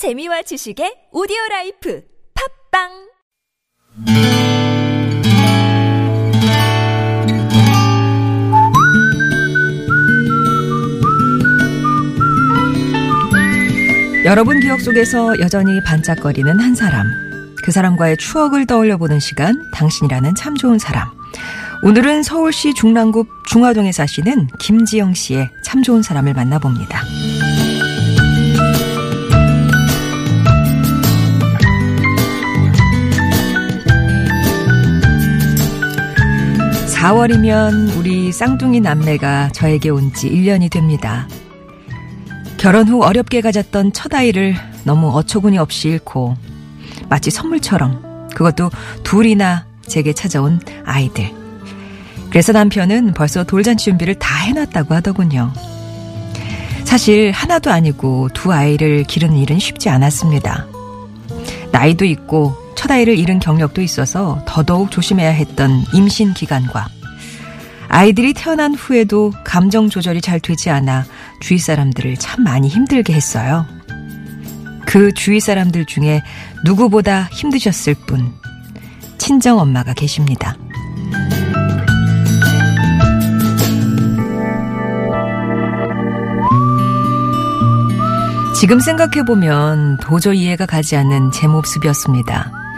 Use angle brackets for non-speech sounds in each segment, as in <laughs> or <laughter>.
재미와 지식의 오디오 life 팟빵 여러분 기억 속에서 여전히 반짝거리는 한 사람. 그 사람과의 추억을 떠올려 보는 시간, 당신이라는 참 좋은 사람. 오늘은 서울시 중랑구 중화동에 사시는 김지영 씨의 참 좋은 사람을 만나봅니다. 4월이면 우리 쌍둥이 남매가 저에게 온 지 1년이 됩니다. 결혼 후 어렵게 가졌던 첫 아이를 너무 어처구니 없이 잃고 마치 선물처럼 그것도 둘이나 제게 찾아온 아이들. 그래서 남편은 벌써 돌잔치 준비를 다 해놨다고 하더군요. 사실 하나도 아니고 두 아이를 기르는 일은 쉽지 않았습니다. 나이도 있고 첫 아이를 잃은 경력도 있어서 더더욱 조심해야 했던 임신 기간과 아이들이 태어난 후에도 감정 조절이 잘 되지 않아 주위 사람들을 참 많이 힘들게 했어요. 그 주위 사람들 중에 누구보다 힘드셨을 분, 친정 엄마가 계십니다. 지금 생각해보면 도저히 이해가 가지 않는 제 모습이었습니다.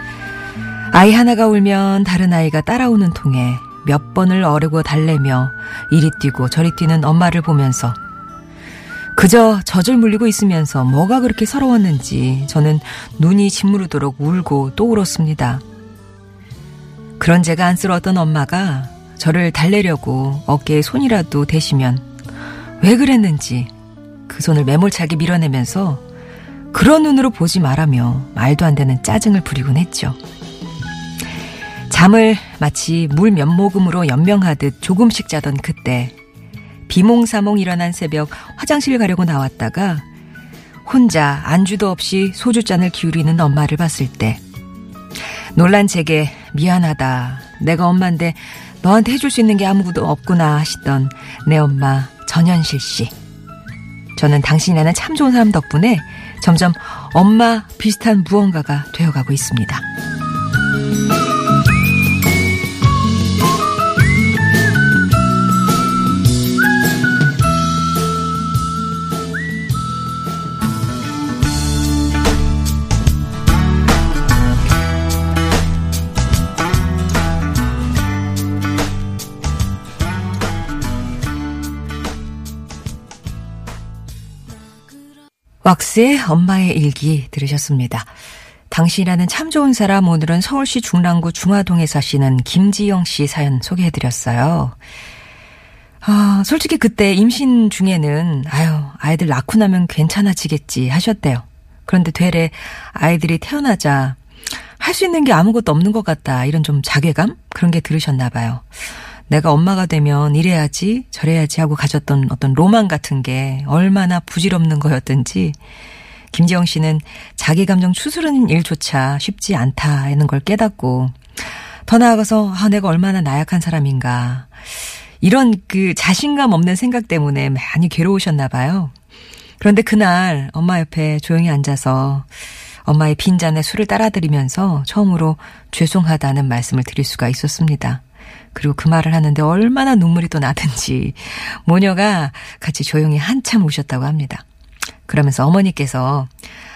아이 하나가 울면 다른 아이가 따라오는 통에 몇 번을 어르고 달래며 이리 뛰고 저리 뛰는 엄마를 보면서 그저 젖을 물리고 있으면서 뭐가 그렇게 서러웠는지 저는 눈이 짓무르도록 울고 또 울었습니다. 그런 제가 안쓰러웠던 엄마가 저를 달래려고 어깨에 손이라도 대시면 왜 그랬는지 그 손을 매몰차게 밀어내면서 그런 눈으로 보지 말라며 말도 안 되는 짜증을 부리곤 했죠. 잠을 마치 물 몇 모금으로 연명하듯 조금씩 자던 그때 비몽사몽 일어난 새벽 화장실 가려고 나왔다가 혼자 안주도 없이 소주잔을 기울이는 엄마를 봤을 때 놀란 제게 미안하다. 내가 엄마인데 너한테 해줄 수 있는 게 아무것도 없구나 하시던 내 엄마 전현실 씨. 저는 당신이라는 참 좋은 사람 덕분에 점점 엄마 비슷한 무언가가 되어가고 있습니다. 왁스의 엄마의 일기 들으셨습니다. 당신이라는 참 좋은 사람 오늘은 서울시 중랑구 중화동에 사시는 김지영 씨 사연 소개해드렸어요. 아, 솔직히 그때 임신 중에는 아유 아이들 낳고 나면 괜찮아지겠지 하셨대요. 그런데 되레 아이들이 태어나자 할 수 있는 게 아무것도 없는 것 같다 이런 좀 자괴감 그런 게 들으셨나 봐요. 내가 엄마가 되면 이래야지 저래야지 하고 가졌던 어떤 로망 같은 게 얼마나 부질없는 거였든지 김지영 씨는 자기 감정 추스르는 일조차 쉽지 않다는 걸 깨닫고 더 나아가서 아 내가 얼마나 나약한 사람인가 이런 그 자신감 없는 생각 때문에 많이 괴로우셨나 봐요. 그런데 그날 엄마 옆에 조용히 앉아서 엄마의 빈잔에 술을 따라드리면서 처음으로 죄송하다는 말씀을 드릴 수가 있었습니다. 그리고 그 말을 하는데 얼마나 눈물이 또 나든지 모녀가 같이 조용히 한참 우셨다고 합니다. 그러면서 어머니께서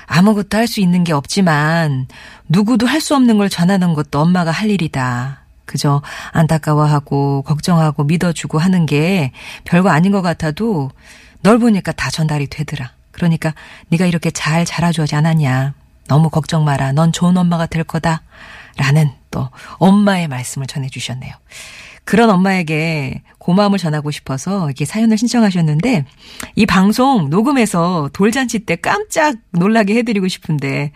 아무것도 할 수 있는 게 없지만 누구도 할 수 없는 걸 전하는 것도 엄마가 할 일이다. 그저 안타까워하고 걱정하고 믿어주고 하는 게 별거 아닌 것 같아도 널 보니까 다 전달이 되더라. 그러니까 네가 이렇게 잘 자라주지 않았냐. 너무 걱정 마라. 넌 좋은 엄마가 될 거다. 라는 또 엄마의 말씀을 전해주셨네요. 그런 엄마에게 고마움을 전하고 싶어서 이렇게 사연을 신청하셨는데 이 방송 녹음해서 돌잔치 때 깜짝 놀라게 해드리고 싶은데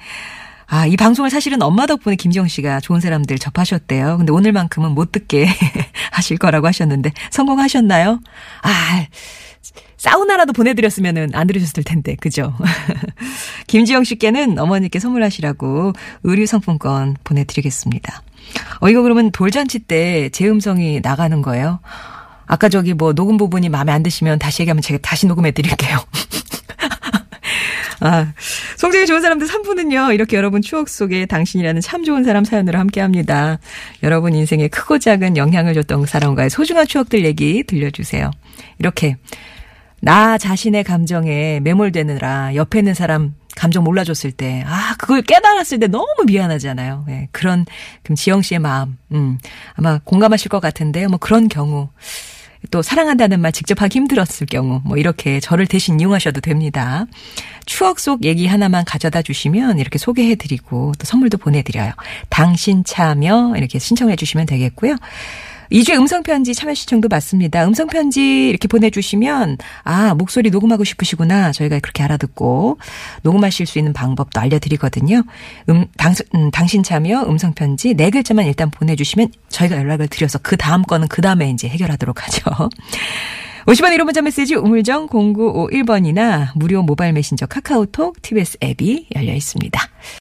아, 이 방송을 사실은 엄마 덕분에 김지영 씨가 좋은 사람들 접하셨대요. 근데 오늘만큼은 못 듣게 <laughs> 하실 거라고 하셨는데 성공하셨나요? 아, 사우나라도 보내드렸으면 안 들으셨을 텐데, 그죠? <laughs> 김지영 씨께는 어머니께 선물하시라고 의류 상품권 보내드리겠습니다. 어, 이거 그러면 돌잔치 때 제 음성이 나가는 거예요? 아까 저기 뭐 녹음 부분이 마음에 안 드시면 다시 얘기하면 제가 다시 녹음해 드릴게요. <laughs> 아, 송정이 좋은 사람들 3부는요, 이렇게 여러분 추억 속에 당신이라는 참 좋은 사람 사연으로 함께 합니다. 여러분 인생에 크고 작은 영향을 줬던 사람과의 소중한 추억들 얘기 들려주세요. 이렇게, 나 자신의 감정에 매몰되느라 옆에 있는 사람 감정 몰라줬을 때, 아, 그걸 깨달았을 때 너무 미안하잖아요. 예, 그런, 그럼 지영 씨의 마음, 음, 아마 공감하실 것 같은데요. 뭐 그런 경우. 또 사랑한다는 말 직접 하기 힘들었을 경우 뭐 이렇게 저를 대신 이용하셔도 됩니다. 추억 속 얘기 하나만 가져다 주시면 이렇게 소개해 드리고 또 선물도 보내 드려요. 당신 참여 이렇게 신청해 주시면 되겠고요. 2주의 음성편지 참여 신청도 받습니다. 음성편지 이렇게 보내주시면, 아, 목소리 녹음하고 싶으시구나. 저희가 그렇게 알아듣고, 녹음하실 수 있는 방법도 알려드리거든요. 음, 당, 음, 당신 참여 음성편지 네 글자만 일단 보내주시면 저희가 연락을 드려서 그 다음 거는 그 다음에 이제 해결하도록 하죠. 50원 1호 문자 메시지 우물정 0951번이나 무료 모바일 메신저 카카오톡 TBS 앱이 열려 있습니다.